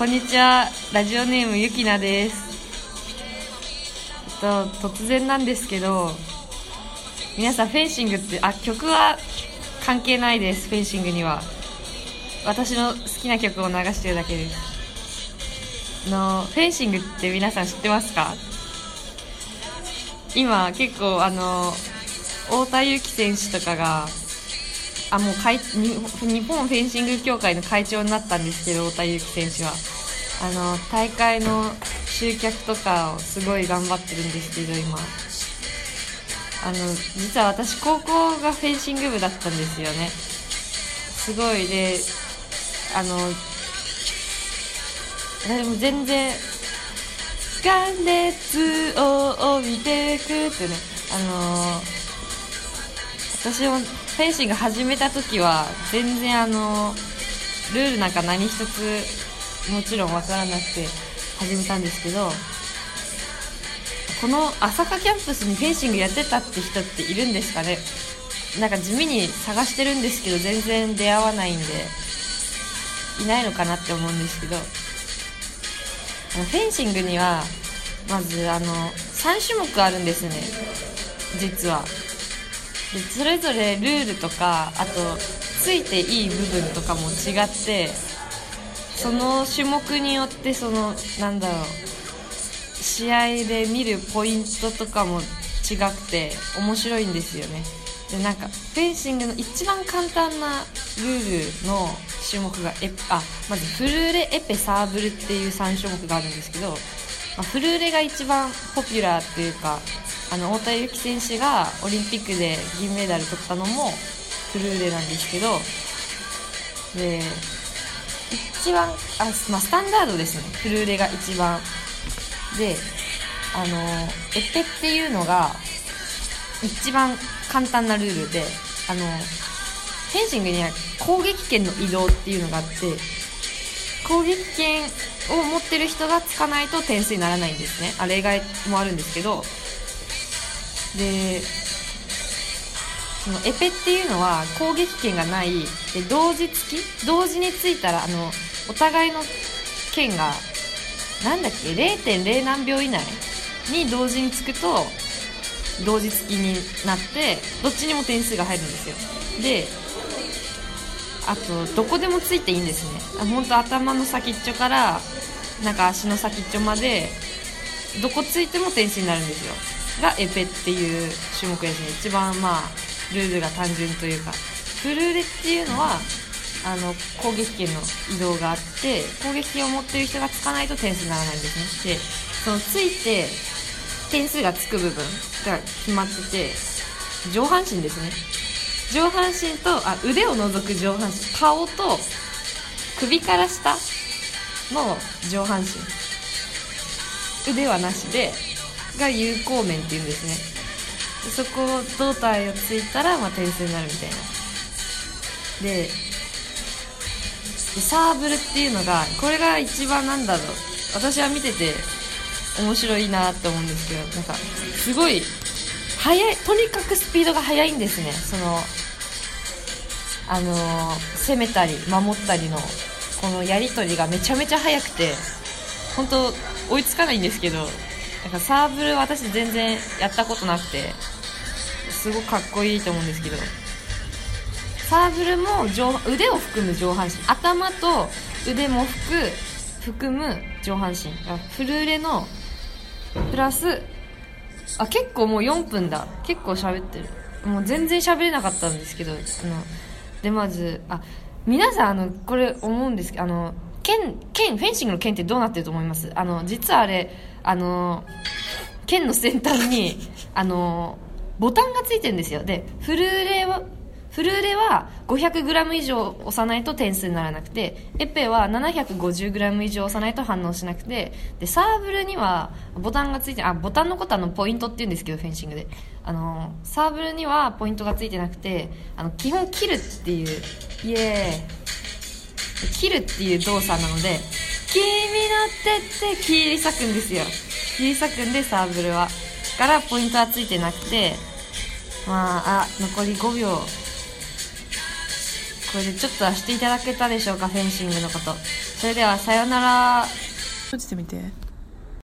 こんにちは。ラジオネームゆきなです。と突然なんですけど皆さんフェンシングってあ曲は関係ないです。フェンシングには。私の好きな曲を流してるだけです。のフェンシングって皆さん知ってますか？今結構あの太田裕樹選手とかがあもう会日本フェンシング協会の会長になったんですけど太田裕樹選手は。あの大会の集客とかをすごい頑張ってるんですけど今。あの実は私高校がフェンシング部だったんですよね。すごいであのでも全然眼熱を帯びてくってね。あの私もフェンシング始めた時は全然あのルールなんか何一つもちろん分からなくて始めたんですけどこの朝霞キャンパスにフェンシングやってたって人っているんですかね？なんか地味に探してるんですけど全然出会わないんでいないのかなって思うんですけど。フェンシングにはまずあの3種目あるんですね実は。それぞれルールとかあとついていい部分とかも違ってその種目によってそのなんだろう試合で見るポイントとかも違くて面白いんですよね。でなんかフェンシングの一番簡単なルールの種目がエあまずフルーレエペサーブルっていう3種目があるんですけど、まあ、フルーレが一番ポピュラーっていうかあの太田幸選手がオリンピックで銀メダル取ったのもフルーレなんですけどで一番あ、まあ、スタンダードですね。フルーレが一番。であのエペっていうのが一番簡単なルールであのフェンシングには攻撃権の移動っていうのがあって攻撃権を持ってる人がつかないと点数にならないんですね。あ例外もあるんですけど。でそのエペっていうのは攻撃権がない。で同時付き？同時についたらあのお互いの剣がなんだっけ？0.0何秒以内？に同時につくと同時付きになってどっちにも点数が入るんですよ。であとどこでもついていいんですね。本当頭の先っちょからなんか足の先っちょまでどこついても点数になるんですよ。がエペっていう種目ですね。一番まあルールが単純というか。フルーレっていうのはあの攻撃権の移動があって攻撃権を持ってる人がつかないと点数にならないんですね。でそのついて点数がつく部分が決まってて上半身ですね。上半身とあ腕を除く上半身。顔と首から下の上半身。腕はなしでが有効面っていうんですね。そこを胴体をついたら、まあ、点数になるみたいな。でサーブルっていうのがこれが一番なんだろう。私は見てて面白いなって思うんですけどなんかすごい速いとにかくスピードが速いんですね。そのあのー、攻めたり守ったりのこのやり取りがめちゃめちゃ速くて本当追いつかないんですけどなんかサーブル私全然やったことなくてすごくかっこいいと思うんですけどサーブルも上腕を含む上半身頭と腕も含含む上半身フルーレのプラスあ結構もう4分だ。結構喋ってる。もう全然喋れなかったんですけどあのでまずあ皆さんあのこれ思うんですけどあの剣剣フェンシングの剣ってどうなってると思います？あの実はあれあの剣の先端にあのボタンがついてるんですよ。でフルーレはフルーレは 500g 以上押さないと点数にならなくてエペは 750g 以上押さないと反応しなくてでサーブルにはボタンがついてあボタンのことはのポイントって言うんですけどフェンシングで。あのサーブルにはポイントがついてなくてあの基本切るっていうイエーイ。切るっていう動作なので「君の手って切り裂くんですよ。切り裂くんでサーブルは。からポイントはついてなくてまああ残り5秒。これでちょっとはしていただけたでしょうかフェンシングのこと。それではさようなら。閉じてみて。